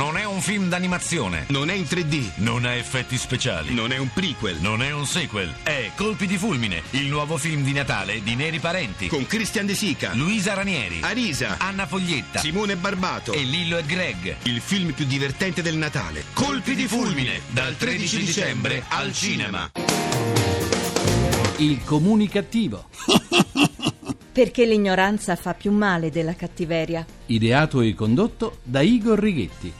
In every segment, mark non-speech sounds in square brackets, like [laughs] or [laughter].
Non è un film d'animazione. Non è in 3D. Non ha effetti speciali. Non è un prequel. Non è un sequel. È Colpi di fulmine, il nuovo film di Natale di Neri Parenti. Con Christian De Sica, Luisa Ranieri, Arisa, Anna Foglietta Simone Barbato. e Lillo e Greg. Il film più divertente del Natale. Colpi di fulmine, dal 13 dicembre al cinema. Il comunicativo. [laughs] Perché l'ignoranza fa più male della cattiveria. Ideato e condotto da Igor Righetti.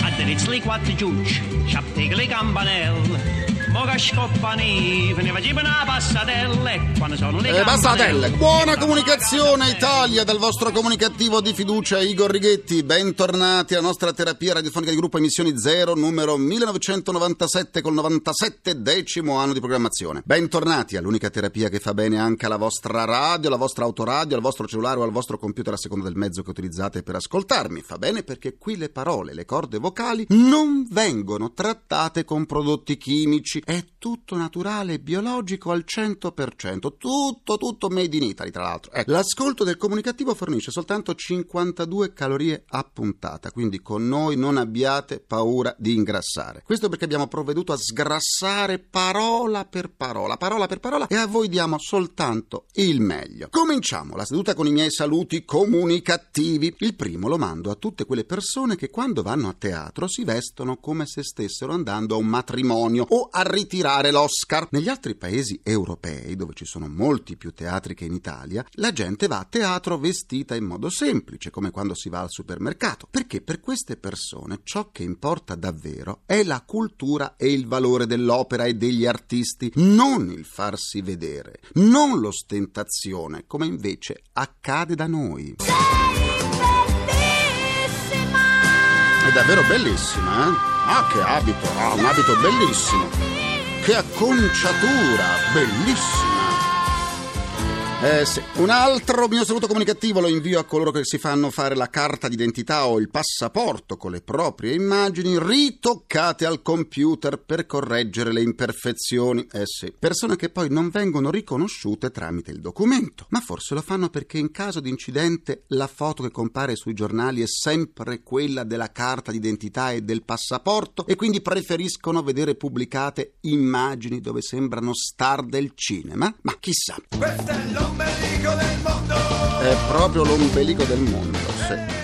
A drizzly quattro giucci, sciapteghe le campanelle. Moga scoppani, ne faceva una passatella. Quando sono le Eh, passatelle. Buona comunicazione Italia dal vostro comunicativo di fiducia Igor Righetti. Bentornati alla nostra terapia radiofonica di gruppo Emissioni Zero numero 1997 col 97 decimo anno di programmazione. Bentornati all'unica terapia che fa bene anche alla vostra radio, alla vostra autoradio, al vostro cellulare o al vostro computer a seconda del mezzo che utilizzate per ascoltarmi. Fa bene perché qui le parole, le corde vocali non vengono trattate con prodotti chimici. È tutto naturale e biologico al 100%. Tutto, tutto made in Italy, tra l'altro. Ecco, l'ascolto del comunicativo fornisce soltanto 52 calorie a puntata, quindi con noi non abbiate paura di ingrassare. Questo perché abbiamo provveduto a sgrassare parola per parola, parola per parola, e a voi diamo soltanto il meglio. Cominciamo la seduta con i miei saluti comunicativi. Il primo lo mando a tutte quelle persone che quando vanno a teatro si vestono come se stessero andando a un matrimonio o a ritirare l'Oscar. Negli altri paesi europei, dove ci sono molti più teatri che in Italia, la gente va a teatro vestita in modo semplice, come quando si va al supermercato, perché per queste persone ciò che importa davvero è la cultura e il valore dell'opera e degli artisti, non il farsi vedere, non l'ostentazione, come invece accade da noi. È davvero bellissima, eh? Ah, che abito! Ah, un abito bellissimo! Che acconciatura! Bellissima! Eh sì. Un altro mio saluto comunicativo lo invio a coloro che si fanno fare la carta d'identità o il passaporto con le proprie immagini ritoccate al computer per correggere le imperfezioni. Eh sì. Persone che poi non vengono riconosciute tramite il documento. Ma forse lo fanno perché in caso di incidente la foto che compare sui giornali è sempre quella della carta d'identità e del passaporto e quindi preferiscono vedere pubblicate immagini dove sembrano star del cinema. Ma chissà. È proprio l'ombelico del mondo, sì.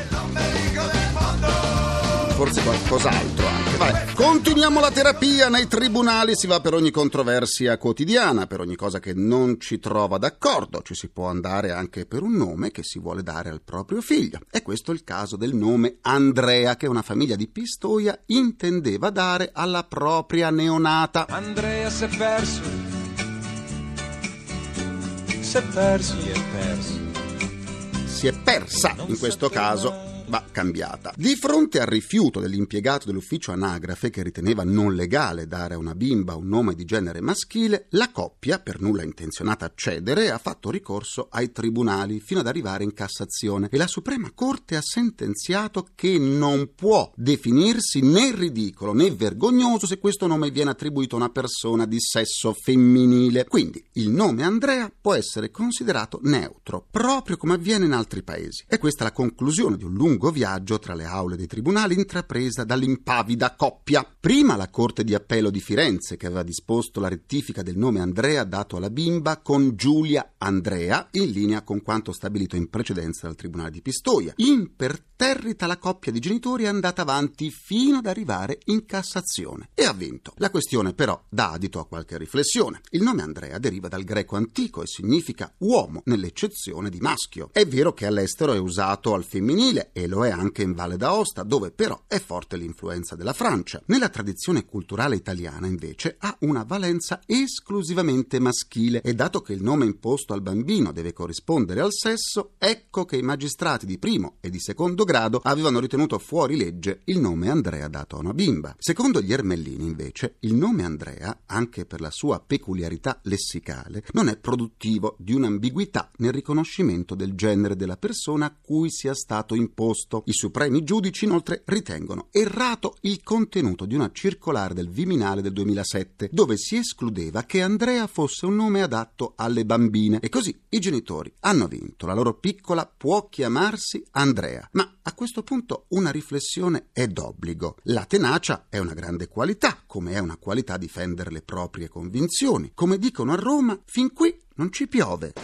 Forse qualcos'altro anche. Vabbè, continuiamo la terapia. Nei tribunali si va per ogni controversia quotidiana, per ogni cosa che non ci trova d'accordo. Ci si può andare anche per un nome che si vuole dare al proprio figlio. E questo è il caso del nome Andrea, che una famiglia di Pistoia intendeva dare alla propria neonata. Andrea si è perso, si è perso, si è perso. si è persa in questo caso va cambiata. Di fronte al rifiuto dell'impiegato dell'ufficio anagrafe che riteneva non legale dare a una bimba un nome di genere maschile, la coppia, per nulla intenzionata a cedere, ha fatto ricorso ai tribunali fino ad arrivare in Cassazione e la Suprema Corte ha sentenziato che non può definirsi né ridicolo né vergognoso se questo nome viene attribuito a una persona di sesso femminile. Quindi il nome Andrea può essere considerato neutro, proprio come avviene in altri paesi. E questa è la conclusione di un lungo viaggio tra le aule dei tribunali intrapresa dall'impavida coppia. Prima la Corte di Appello di Firenze, che aveva disposto la rettifica del nome Andrea dato alla bimba con Giulia Andrea, in linea con quanto stabilito in precedenza dal Tribunale di Pistoia. Imperterrita la coppia di genitori è andata avanti fino ad arrivare in Cassazione e ha vinto. La questione però dà adito a qualche riflessione. Il nome Andrea deriva dal greco antico e significa uomo, nell'eccezione di maschio. È vero che all'estero è usato al femminile e lo è anche in Valle d'Aosta, dove però è forte l'influenza della Francia. Nella tradizione culturale italiana, invece, ha una valenza esclusivamente maschile e dato che il nome imposto al bambino deve corrispondere al sesso, ecco che i magistrati di primo e di secondo grado avevano ritenuto fuori legge il nome Andrea dato a una bimba. Secondo gli Ermellini, invece, il nome Andrea, anche per la sua peculiarità lessicale, non è produttivo di un'ambiguità nel riconoscimento del genere della persona a cui sia stato imposto posto. I supremi giudici inoltre ritengono errato il contenuto di una circolare del Viminale del 2007, dove si escludeva che Andrea fosse un nome adatto alle bambine e così i genitori hanno vinto. La loro piccola può chiamarsi Andrea. Ma a questo punto una riflessione è d'obbligo. La tenacia è una grande qualità, come è una qualità difendere le proprie convinzioni. Come dicono a Roma, fin qui non ci piove.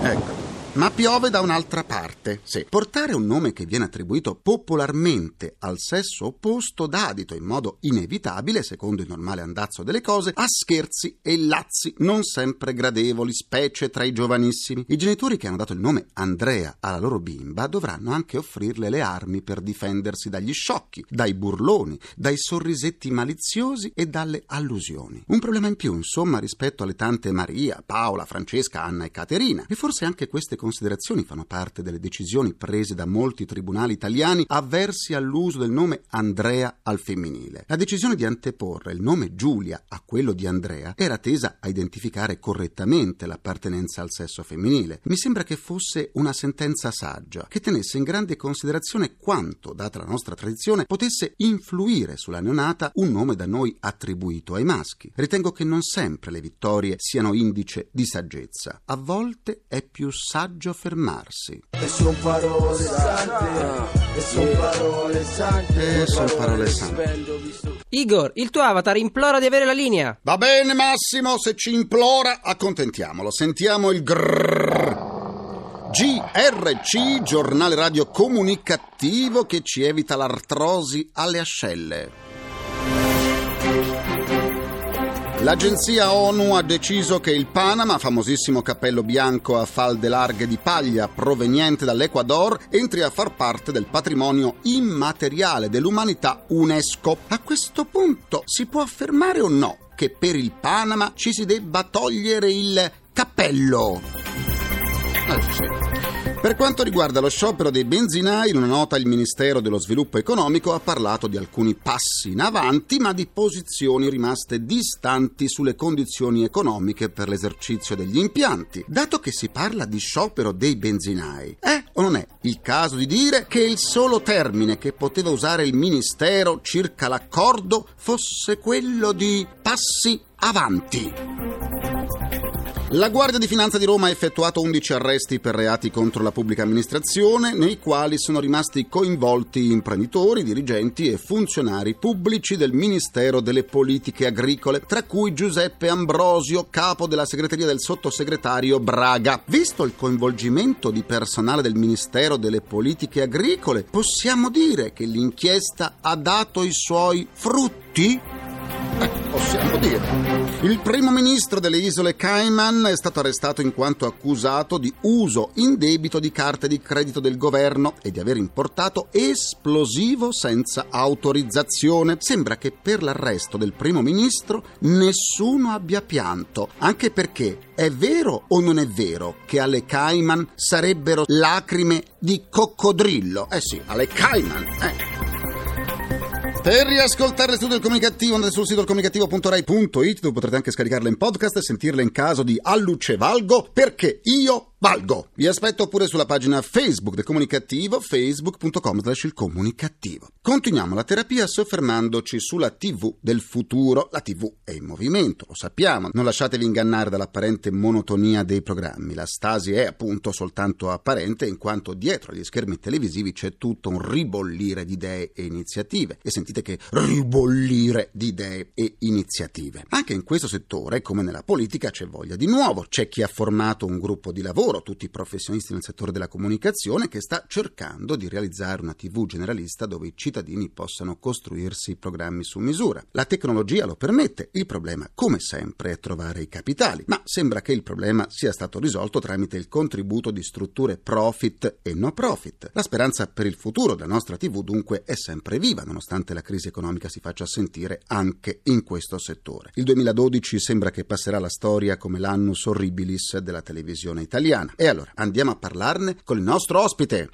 Ecco. Ma piove da un'altra parte. Sì. Portare un nome che viene attribuito popolarmente al sesso opposto dà adito in modo inevitabile, secondo il normale andazzo delle cose, a scherzi e lazzi non sempre gradevoli, specie tra i giovanissimi. I genitori che hanno dato il nome Andrea alla loro bimba dovranno anche offrirle le armi per difendersi dagli sciocchi, dai burloni, dai sorrisetti maliziosi e dalle allusioni. Un problema in più, insomma, rispetto alle tante Maria, Paola, Francesca, Anna e Caterina. E forse anche queste considerazioni fanno parte delle decisioni prese da molti tribunali italiani avversi all'uso del nome Andrea al femminile. La decisione di anteporre il nome Giulia a quello di Andrea era tesa a identificare correttamente l'appartenenza al sesso femminile. Mi sembra che fosse una sentenza saggia, che tenesse in grande considerazione quanto, data la nostra tradizione, potesse influire sulla neonata un nome da noi attribuito ai maschi. Ritengo che non sempre le vittorie siano indice di saggezza. A volte è più saggio fermarsi. E son parole sante, e son parole sante. E son parole sante. Igor, il tuo avatar implora di avere la linea. Va bene Massimo, se ci implora, accontentiamolo. Sentiamo il grrrr. GRC, giornale radio comunicativo che ci evita l'artrosi alle ascelle. L'agenzia ONU ha deciso che il Panama, famosissimo cappello bianco a falde larghe di paglia proveniente dall'Ecuador, entri a far parte del patrimonio immateriale dell'umanità UNESCO. A questo punto si può affermare o no che per il Panama ci si debba togliere il cappello? Eh, sì. Per quanto riguarda lo sciopero dei benzinai, in una nota il Ministero dello Sviluppo Economico ha parlato di alcuni passi in avanti, ma di posizioni rimaste distanti sulle condizioni economiche per l'esercizio degli impianti. Dato che si parla di sciopero dei benzinai, è o non è il caso di dire che il solo termine che poteva usare il Ministero circa l'accordo fosse quello di passi avanti? La Guardia di Finanza di Roma ha effettuato 11 arresti per reati contro la pubblica amministrazione, nei quali sono rimasti coinvolti imprenditori, dirigenti e funzionari pubblici del Ministero delle Politiche Agricole, tra cui Giuseppe Ambrosio, capo della segreteria del sottosegretario Braga. Visto il coinvolgimento di personale del Ministero delle Politiche Agricole, possiamo dire che l'inchiesta ha dato i suoi frutti? Possiamo dire. Il primo ministro delle isole Cayman è stato arrestato in quanto accusato di uso indebito di carte di credito del governo e di aver importato esplosivo senza autorizzazione. Sembra che per l'arresto del primo ministro nessuno abbia pianto, anche perché è vero o non è vero che alle Cayman sarebbero lacrime di coccodrillo? Eh sì, alle Cayman, eh. Per riascoltare studio del comunicativo andate sul sito comunicativo.rai.it dove potrete anche scaricarle in podcast e sentirle in caso di alluce valgo perché io valgo. Vi aspetto pure sulla pagina Facebook del comunicativo facebook.com slash il comunicativo. Continuiamo la terapia soffermandoci sulla TV del futuro. La TV è in movimento, lo sappiamo. Non lasciatevi ingannare dall'apparente monotonia dei programmi. La stasi è appunto soltanto apparente in quanto dietro agli schermi televisivi c'è tutto un ribollire di idee e iniziative. E sentite che ribollire di idee e iniziative. Anche in questo settore, come nella politica, c'è voglia di nuovo. C'è chi ha formato un gruppo di lavoro lavoro, tutti i professionisti nel settore della comunicazione, che sta cercando di realizzare una TV generalista dove i cittadini possano costruirsi programmi su misura. La tecnologia lo permette, il problema, come sempre, è trovare i capitali, ma sembra che il problema sia stato risolto tramite il contributo di strutture profit e no profit. La speranza per il futuro della nostra TV dunque è sempre viva, nonostante la crisi economica si faccia sentire anche in questo settore. Il 2012 sembra che passerà la storia come l'annus horribilis della televisione italiana italiana. E allora andiamo a parlarne con il nostro ospite.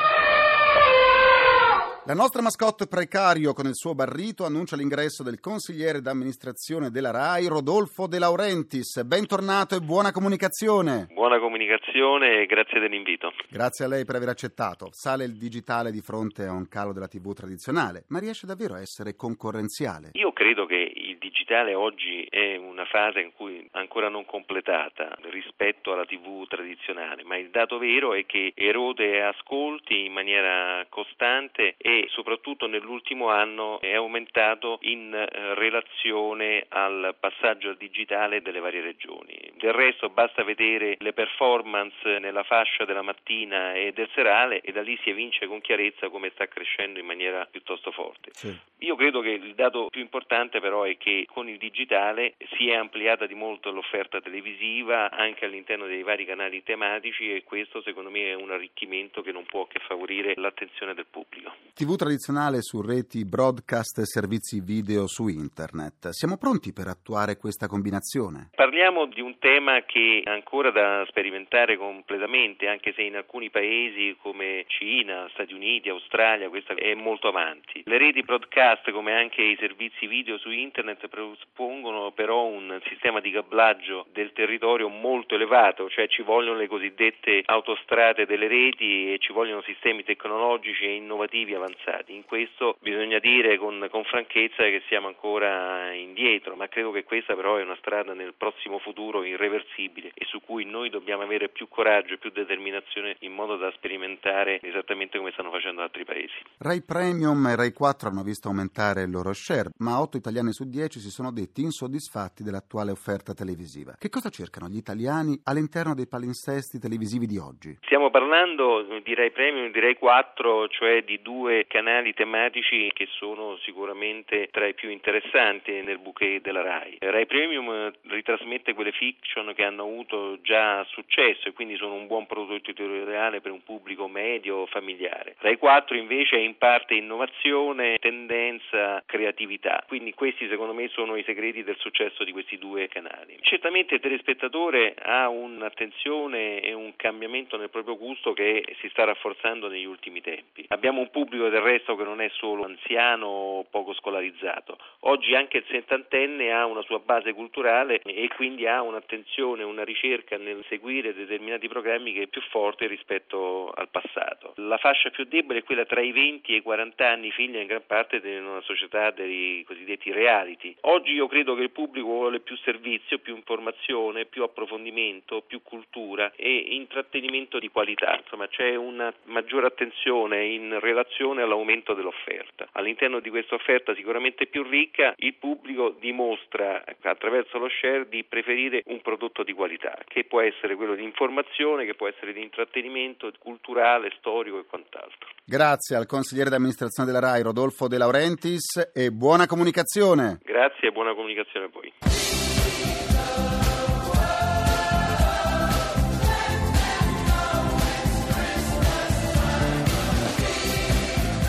La nostra mascotte precario con il suo barrito annuncia l'ingresso del consigliere d'amministrazione della RAI, Rodolfo De Laurentiis. Bentornato e buona comunicazione. Buona comunicazione e grazie dell'invito. Grazie a lei per aver accettato. Sale il digitale di fronte a un calo della TV tradizionale, ma riesce davvero a essere concorrenziale? Io credo che digitale oggi è una fase in cui ancora non completata rispetto alla TV tradizionale, ma il dato vero è che erode ascolti in maniera costante e soprattutto nell'ultimo anno è aumentato in eh, relazione al passaggio al digitale delle varie regioni. Del resto basta vedere le performance nella fascia della mattina e del serale e da lì si evince con chiarezza come sta crescendo in maniera piuttosto forte. Sì. Io credo che il dato più importante però è che con il digitale si è ampliata di molto l'offerta televisiva anche all'interno dei vari canali tematici e questo secondo me è un arricchimento che non può che favorire l'attenzione del pubblico. TV tradizionale su reti broadcast e servizi video su internet. Siamo pronti per attuare questa combinazione? Parliamo di un tema che è ancora da sperimentare completamente, anche se in alcuni paesi come Cina, Stati Uniti, Australia, questa è molto avanti. Le reti broadcast, come anche i servizi video su internet, presuppongono però un sistema di cablaggio del territorio molto elevato, cioè ci vogliono le cosiddette autostrade delle reti e ci vogliono sistemi tecnologici e innovativi avanzati. In questo bisogna dire con, con, franchezza che siamo ancora indietro, ma credo che questa però è una strada nel prossimo futuro irreversibile e su cui noi dobbiamo avere più coraggio e più determinazione in modo da sperimentare esattamente come stanno facendo altri paesi. Rai Premium e Rai 4 hanno visto aumentare il loro share, ma 8 italiani su 10 si sono detti insoddisfatti dell'attuale offerta televisiva. Che cosa cercano gli italiani all'interno dei palinsesti televisivi di oggi? Stiamo parlando di Rai Premium di Rai 4, cioè di due canali tematici che sono sicuramente tra i più interessanti nel bouquet della RAI. RAI Premium ritrasmette quelle fiction che hanno avuto già successo e quindi sono un buon prodotto editoriale per un pubblico medio familiare. RAI 4 invece è in parte innovazione, tendenza, creatività. Quindi questi secondo me sono i segreti del successo di questi due canali. Certamente il telespettatore ha un'attenzione e un cambiamento nel proprio gusto che si sta rafforzando negli ultimi tempi. Abbiamo un pubblico del resto che non è solo anziano o poco scolarizzato. Oggi anche il settantenne ha una sua base culturale e quindi ha un'attenzione, una ricerca nel seguire determinati programmi che è più forte rispetto al passato. La fascia più debole è quella tra i 20 e i 40 anni, figlia in gran parte di una società dei cosiddetti reality. Oggi io credo che il pubblico vuole più servizio, più informazione, più approfondimento, più cultura e intrattenimento di qualità. Insomma, c'è una maggiore attenzione in relazione relazione all'aumento dell'offerta. All'interno di questa offerta sicuramente più ricca il pubblico dimostra attraverso lo share di preferire un prodotto di qualità, che può essere quello di informazione, che può essere di intrattenimento culturale, storico e quant'altro. Grazie al consigliere d'amministrazione della RAI Rodolfo De Laurentiis e buona comunicazione. Grazie e buona comunicazione a voi.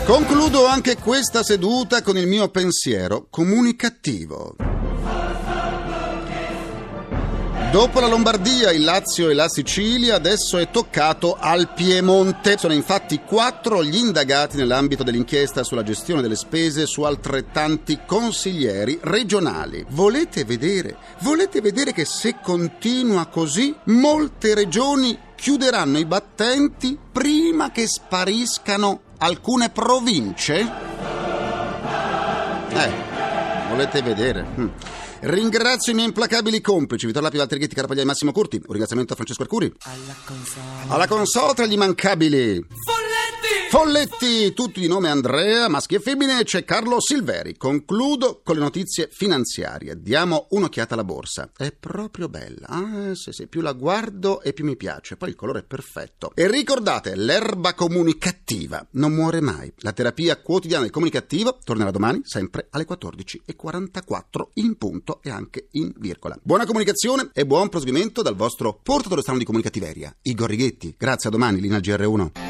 Concludo anche questa seduta con il mio pensiero comunicativo. Dopo la Lombardia, il Lazio e la Sicilia, adesso è toccato al Piemonte. Sono infatti quattro gli indagati nell'ambito dell'inchiesta sulla gestione delle spese su altrettanti consiglieri regionali. Volete vedere? Volete vedere che se continua così, molte regioni chiuderanno i battenti prima che spariscano alcune province? Eh, volete vedere? Hm. Ringrazio i miei implacabili complici, Vittorio Lapi, Valtteri Ghetti, Carapaglia e Massimo Curti. Un ringraziamento a Francesco Arcuri. Alla console. Alla console tra gli immancabili. Folletti! Tutti di nome Andrea, maschi e femmine, c'è Carlo Silveri. Concludo con le notizie finanziarie. Diamo un'occhiata alla borsa. È proprio bella. Ah, sì, sì, più la guardo e più mi piace. Poi il colore è perfetto. E ricordate, l'erba comunicativa non muore mai. La terapia quotidiana del comunicativo tornerà domani, sempre alle 14.44 in punto e anche in virgola. Buona comunicazione e buon proseguimento dal vostro portatore strano di comunicativeria, Igor Righetti. Grazie, a domani, Lina GR1.